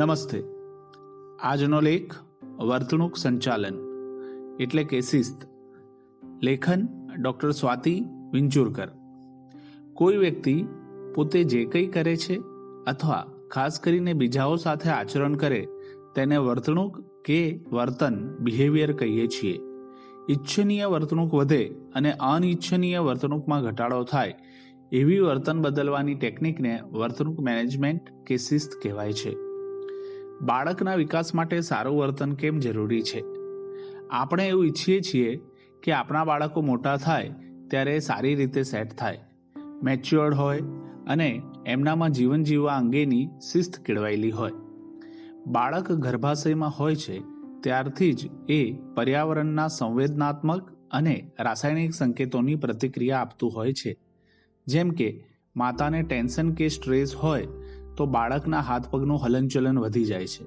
નમસ્તે. આજનો લેખ વર્તણૂક સંચાલન, એટલે કે શિસ્ત. લેખન ડૉક્ટર સ્વાતિ વિંચુરકર કોઈ વ્યક્તિ પોતે જે કંઈ કરે છે અથવા ખાસ કરીને બીજાઓ સાથે આચરણ કરે, તેને વર્તણૂક કે વર્તન બિહેવિયર કહીએ છીએ. ઈચ્છનીય વર્તણૂક વધે અને અનિચ્છનીય વર્તણૂકમાં ઘટાડો થાય, એવી વર્તન બદલવાની ટેકનિકને વર્તણૂક મેનેજમેન્ટ કે શિસ્ત કહેવાય છે. બાળકના વિકાસ માટે સારું વર્તન કેમ જરૂરી છે? આપણે એવું ઈચ્છીએ છીએ કે આપણા બાળકો મોટા થાય ત્યારે સારી રીતે સેટ થાય, મેચ્યોર્ડ હોય અને એમનામાં જીવન જીવવા અંગેની શિસ્ત કેળવાયેલી હોય. બાળક ગર્ભાશયમાં હોય છે ત્યારથી જ એ પર્યાવરણના સંવેદનાત્મક અને રાસાયણિક સંકેતોની પ્રતિક્રિયા આપતું હોય છે. જેમ કે, માતાને ટેન્શન કે સ્ટ્રેસ હોય તો બાળકના હાથ પગનું હલનચલન વધી જાય છે.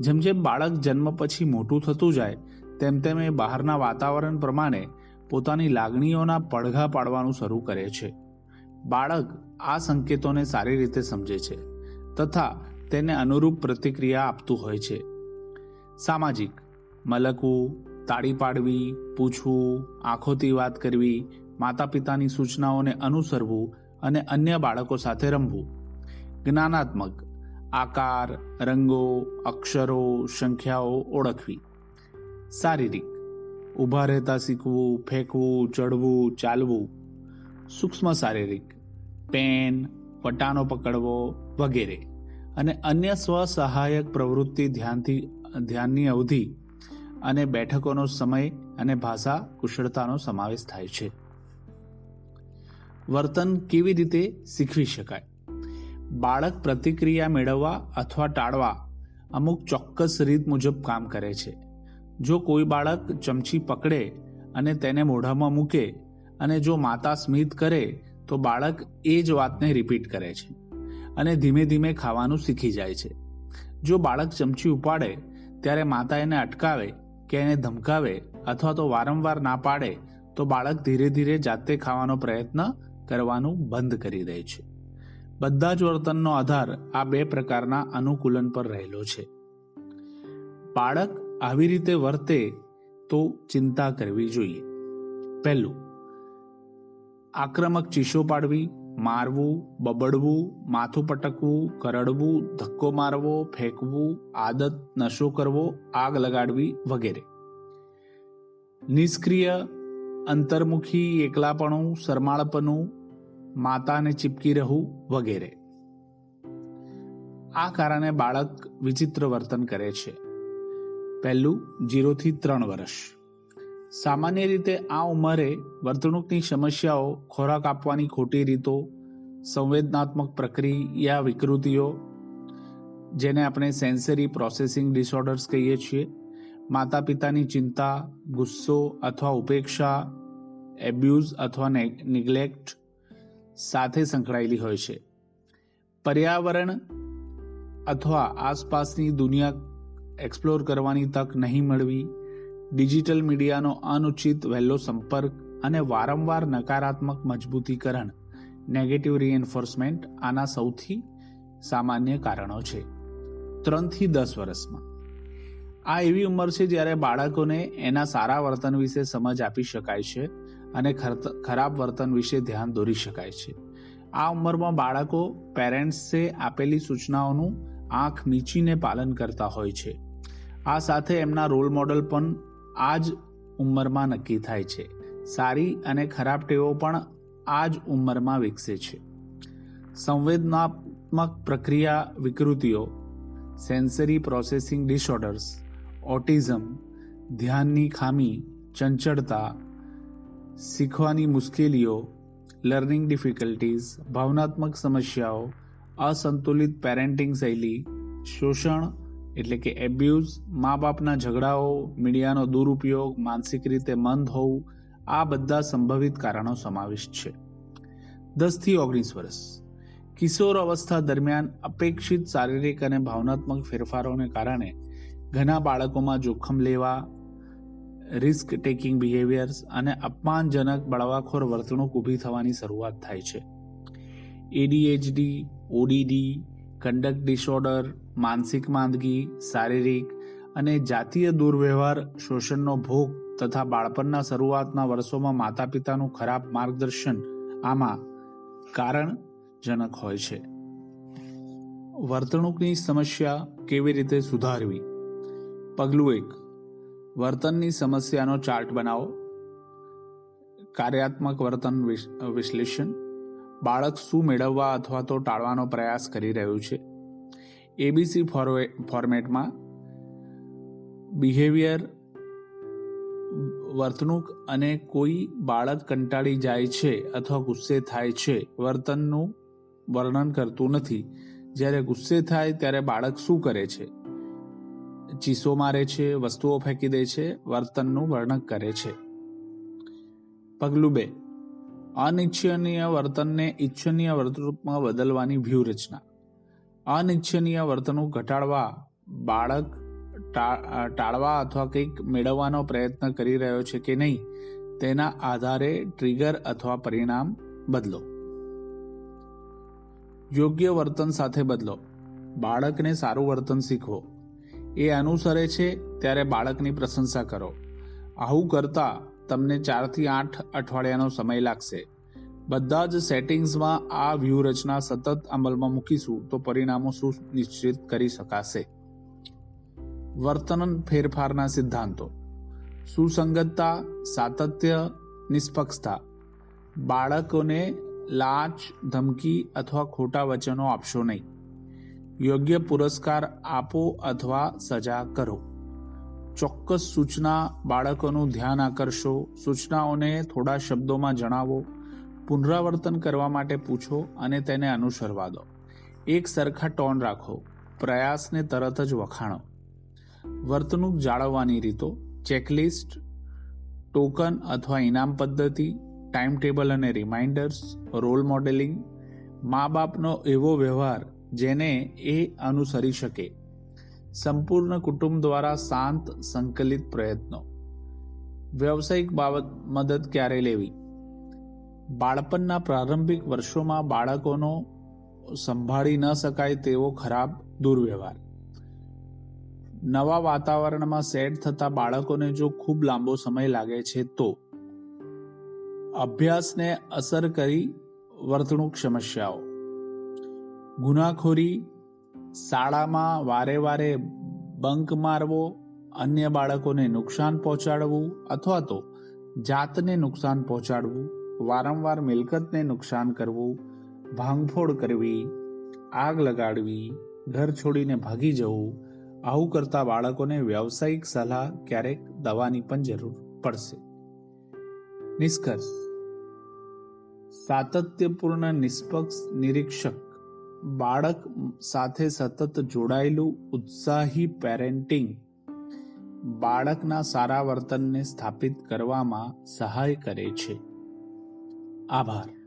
જેમ જેમ બાળક જન્મ પછી મોટું થતું જાય, તેમ તેમ એ બહારના વાતાવરણ પ્રમાણે પોતાની લાગણીઓના પડઘા પાડવાનું શરૂ કરે છે. બાળક આ સંકેતોને સારી રીતે સમજે છે તથા તેને અનુરૂપ પ્રતિક્રિયા આપતું હોય છે. સામાજિક, મલકવું, તાળી પાડવી, પૂછવું, આંખોથી વાત કરવી માતા પિતાની સૂચનાઓને અનુસરવું અને અન્ય બાળકો સાથે રમવું જ્ઞાનાત્મક. આકાર, રંગો, અક્ષરો, સંખ્યાઓ ઓળખવી. શારીરિક. ઊભા રહેતા શીખવું, ફેંકવું, ચડવું, ચાલવું. સૂક્ષ્મ શારીરિક. પેન પટાનો પકડવો વગેરે. અને અન્ય સ્વસહાયક પ્રવૃત્તિ ધ્યાનથી, ધ્યાનની અવધિ અને બેઠકોનો સમય અને ભાષા કુશળતાનો સમાવેશ થાય છે. વર્તન કેવી રીતે શીખવી શકાય? બાળક પ્રતિક્રિયા મેળવવા અથવા ટાળવા અમુક ચોક્કસ રીત મુજબ કામ કરે છે. જો કોઈ બાળક ચમચી પકડે અને તેને મોઢામાં મૂકે અને જો માતા સ્મિત કરે, તો બાળક એ જ વાતને રિપીટ કરે છે અને ધીમે ધીમે ખાવાનું શીખી જાય છે. જો બાળક ચમચી ઉપાડે, ત્યારે માતા એને અટકાવે કે એને ધમકાવે અથવા તો વારંવાર ના પાડે, તો બાળક ધીરે ધીરે જાતે ખાવાનો પ્રયત્ન કરવાનું બંધ કરી દે છે. બધા જ વર્તનનો આધાર આ બે પ્રકારના અનુકૂલન પર રહેલો છે. બાળક આવી રીતે વર્તે તો ચિંતા કરવી જોઈએ. પહેલું, આક્રમક ચીસો પાડવી, મારવું, બબડવું, માથું પટકવું, કરડવું, ધક્કો મારવો, ફેંકવું, આદત, નશો કરવો, આગ લગાડવી વગેરે. નિષ્ક્રિય, અંતર્મુખી, એકલાપણું, શરમાળપણું માતાને ચીપકી રહેવું વગેરે. આ કારણે બાળક વિચિત્ર વર્તન કરે છે. પહેલું જીરોથી ત્રણ વર્ષ. સામાન્ય રીતે આ ઉંમરે વર્તણૂકની સમસ્યાઓ ખોરાક આપવાની ખોટી રીતો, સંવેદનાત્મક પ્રક્રિયા, વિકૃતિઓ, જેને આપણે સેન્સરી પ્રોસેસિંગ ડિસઓર્ડર્સ કહીએ છીએ માતા પિતાની ચિંતા, ગુસ્સો અથવા ઉપેક્ષા એબ્યુઝ અથવા નિગ્લેક્ટ સાથે સંકળાયેલી હોય છે. પર્યાવરણ અથવા આસપાસની દુનિયા એક્સપ્લોર કરવાની તક નહીં મળવી ડિજિટલ મીડિયાનો અનુચિત વહેલો સંપર્ક અને વારંવાર નકારાત્મક મજબૂતીકરણ નેગેટિવ રિએન્ફોર્સમેન્ટ આના સૌથી સામાન્ય કારણો છે. ત્રણથી દસ વર્ષમાં. આ એવી ઉંમર છે જ્યારે બાળકોને એના સારા વર્તન વિશે સમજ આપી શકાય છે અને ખરાબ વર્તન વિશે ધ્યાન દોરી શકાય છે. આ ઉંમરમાં બાળકો પેરેન્ટ્સે આપેલી સૂચનાઓનું આંખ મીચીને પાલન કરતા હોય છે. આ સાથે એમના રોલ મોડલ પણ આ જ ઉંમરમાં નક્કી થાય છે. સારી અને ખરાબ ટેવો પણ આ જ ઉંમરમાં વિકસે છે. સંવેદનાત્મક પ્રક્રિયા વિકૃતિઓ, સેન્સરી પ્રોસેસિંગ ડિસઓર્ડર્સ, ઓટિઝમ, ધ્યાનની ખામી, ચંચળતા શીખવાની મુશ્કેલીઓ લર્નિંગ ડિફિકલ્ટીઝ ભાવનાત્મક સમસ્યાઓ, અસંતુલિત પેરેન્ટિંગ શૈલી, શોષણ એટલે કે એબ્યુઝ મા બાપના ઝઘડાઓ, મીડિયાનો દુરુપયોગ, માનસિક રીતે મંદ હોવું, આ બધા સંભવિત કારણો સમાવિષ્ટ છે. દસથી ઓગણીસ વર્ષ. કિશોર અવસ્થા દરમિયાન અપેક્ષિત શારીરિક અને ભાવનાત્મક ફેરફારોને કારણે ઘણા બાળકોમાં જોખમ લેવા રિસ્ક ટેકિંગ બિહેવિયર્સ અને અપમાનજનક બળવાખોર વર્તણૂક ઊભી થવાની શરૂઆત થાય છે. એડીએચડી ઓડીડી કંડક્ટ ડિસઓર્ડર માનસિક માંદગી, શારીરિક અને જાતીય દુર્વ્યવહાર, શોષણનો ભોગ તથા બાળપણના શરૂઆતના વર્ષોમાં માતા પિતાનું ખરાબ માર્ગદર્શન આમાં કારણજનક હોય છે. વર્તણૂકની સમસ્યા કેવી રીતે સુધારવી? પગલું એક વર્તનની સમસ્યાનો ચાર્ટ બનાવો. કાર્યાત્મક વર્તન વિશ- વિશ્લેષણ. બાળક શું મેળવવા અથવા તો ટાળવાનો પ્રયાસ કરી રહ્યું છે? એબીસી ફોર્મેટમાં બિહેવિયર વર્તણૂક અને કોઈ બાળક કંટાળી જાય છે અથવા ગુસ્સે થાય છે વર્તનનું વર્ણન કરતું નથી. જ્યારે ગુસ્સે થાય ત્યારે બાળક શું કરે છે? ચીસો મારે છે, વસ્તુઓ ફેંકી દે છે, વર્તનનું વર્ણન કરે છે. પગલું બે. અનિચ્છનીય વર્તનને ઇચ્છનીય વર્તણૂકમાં બદલવાની વ્યૂહરચના. અનિચ્છનીય વર્તણૂક ઘટાડવા, બાળક ટાળવા અથવા કંઈક મેળવવાનો પ્રયત્ન કરી રહ્યો છે કે નહીં, તેના આધારે ટ્રિગર અથવા પરિણામ બદલો. યોગ્ય વર્તન સાથે બદલો. બાળકને સારું વર્તન શીખવો. એ અનુસરે છે, ત્યારે બાળકની પ્રશંસા કરો. આવું કરતા તમને ચારથી આઠ અઠવાડિયાનો સમય લાગશે. બધા જ સેટિંગ્સમાં આ વ્યૂહરચના સતત અમલમાં મૂકીશું, તો પરિણામો સુનિશ્ચિત કરી શકાશે. વર્તન ફેરફારના સિદ્ધાંતો. સુસંગતતા, સાતત્ય, નિષ્પક્ષતા. બાળકોને લાંચ ધમકી અથવા ખોટા વચનો આપશો નહીં. યોગ્ય પુરસ્કાર આપો અથવા સજા કરો. ચોક્કસ સૂચના બાળકોનું ધ્યાન આકર્ષો. સૂચનાઓને થોડા શબ્દોમાં જણાવો. પુનરાવર્તન કરવા માટે પૂછો અને તેને અનુસરવા દો. એક સરખા ટોન રાખો. પ્રયાસને તરત જ વખાણો. વર્તણૂક જાળવવાની રીતો. ચેકલિસ્ટ, ટોકન અથવા ઇનામ પદ્ધતિ ટાઈમ ટેબલ અને રિમાઇન્ડર્સ, રોલ મોડેલિંગ, મા બાપનો એવો વ્યવહાર જેને એ અનુસરી શકે. સંપૂર્ણ કુટુંબ દ્વારા શાંત, સંકલિત પ્રયત્નો. વ્યવસાયિક બાબત મદદ ક્યારે લેવી? બાળપણના પ્રારંભિક વર્ષોમાં બાળકોનો સંભાળી ન શકાય તેવો ખરાબ દુર્વ્યવહાર. નવા વાતાવરણમાં સેટ થતા બાળકોને જો ખૂબ લાંબો સમય લાગે છે તો. અભ્યાસને અસર કરી વર્તણૂક સમસ્યાઓ. ગુનાખોરી, શાળામાં વારે વારે બંક મારવો, અન્ય બાળકોને નુકસાન પહોંચાડવું અથવા તો જાતને નુકસાન પહોંચાડવું, વારંવાર મિલકતને નુકસાન કરવું, ભાંગફોડ કરવી, આગ લગાડવી, ઘર છોડીને ભાગી જવું, આવું કરતા બાળકોને વ્યવસાયિક સલાહ ક્યારેક દવાની પણ જરૂર પડશે. નિષ્કર્ષ. સાતત્યપૂર્ણ નિષ્પક્ષ નિરીક્ષક. બાળક સાથે સતત જોડાયેલું ઉત્સાહી પેરેન્ટિંગ બાળકના સારા વર્તનને સ્થાપિત કરવામાં સહાય કરે છે. આભાર.